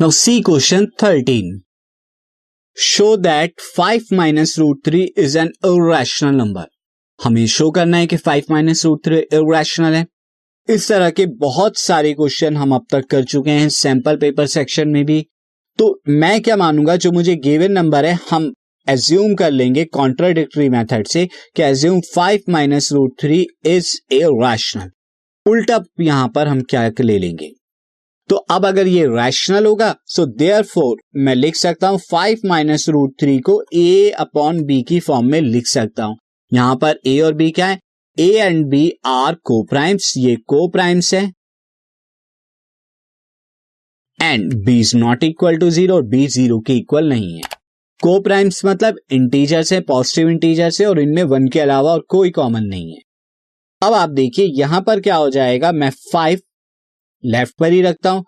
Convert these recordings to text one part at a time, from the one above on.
Now see question thirteen show that five minus root three is an irrational number हमें show करना है कि five minus root three irrational है। इस तरह के बहुत सारे क्वेश्चन हम अब तक कर चुके हैं सैंपल पेपर सेक्शन में भी। तो मैं क्या मानूँगा, जो मुझे गिवन नंबर है, हम एज्यूम कर लेंगे कॉन्ट्राडिक्टरी मेथड से कि assume five minus root three is a rational उल्टा यहाँ पर हम क्या ले लेंगे? तो अब अगर ये रैशनल होगा सो देयर फोर मैं लिख सकता हूँ फाइव माइनस रूट थ्री को ए अपॉन बी की फॉर्म में लिख सकता हूँ। यहाँ पर ए और बी क्या है? A and b are coprimes ये को प्राइम्स है। And b is not equal to zero b zero के इक्वल नहीं है। को प्राइम्स मतलब इंटीजर्स है पॉजिटिव इंटीजर्स है और इनमें वन के अलावा और कोई कॉमन नहीं है। अब आप देखिए, यहाँ पर क्या हो जाएगा? मैं फाइव लेफ़्ट पर ही रखता हूँ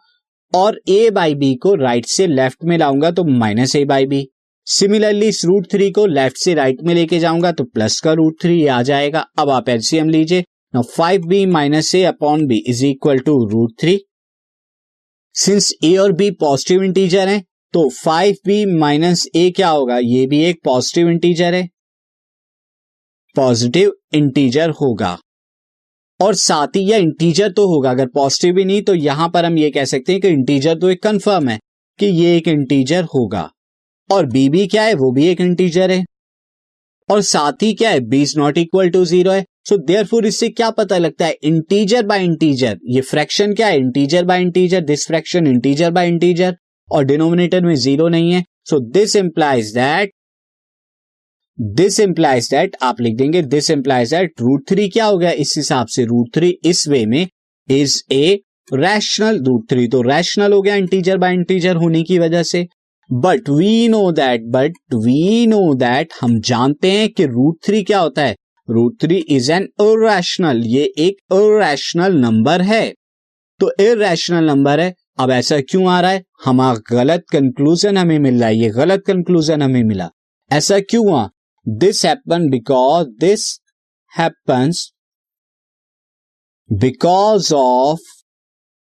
और ए बाई बी को राइट से लेफ़्ट में लाऊँगा तो minus a by b similarly इस रूट थ्री को लेफ़्ट से राइट में लेके जाऊँगा तो प्लस का रूट थ्री आ जाएगा। अब आप एलसीएम लीजिए। No five b minus a upon b is equal to root three since a और बी पॉजिटिव इंटीजर है तो फाइव बी माइनस ए क्या होगा? ये भी एक पॉजिटिव इंटीजर है। पॉजिटिव इंटीजर होगा। और साथ ही यह इंटीजर तो होगा। अगर पॉजिटिव भी नहीं तो यहाँ पर हम ये कह सकते हैं कि इंटीजर तो एक कंफर्म है कि ये एक इंटीजर होगा। और बी भी क्या है? वो भी एक इंटीजर है। और साथ ही क्या है? B is not equal to zero है। सो देयर इससे क्या पता लगता है? इंटीजर बाय इंटीजर ये फ्रैक्शन क्या है? Integer by integer this fraction integer by integer और डिनोमिनेटर में ज़ीरो नहीं है। So this implies that this implies that आप लिख देंगे this implies that root three क्या हो गया? इस हिसाब से रूट थ्री इस वे में is a rational root three तो रैशनल हो गया इंटीजर बाय इंटीजर होने की वजह से। But we know that but we know that हम जानते हैं कि रूट थ्री क्या होता है। Root three is an irrational ये एक इरेशनल नंबर है। तो इरेशनल नंबर है। अब ऐसा क्यों आ रहा है? हमारा गलत कंक्लूजन हमें मिल रहा है, ये गलत कंक्लूजन हमें मिला। ऐसा क्यों हुआ? This happen because this happens because of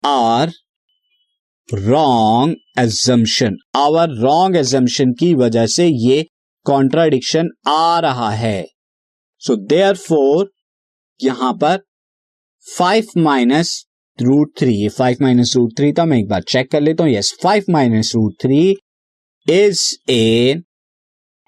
our wrong assumption our wrong assumption की वजह से ये कॉन्ट्राडिक्शन आ रहा है। सो देयर फोर यहाँ पर फाइव माइनस रूट थ्री ये फाइव माइनस रूट थ्री था मैं एक बार चेक कर लेता हूँ। Yes five minus root three is a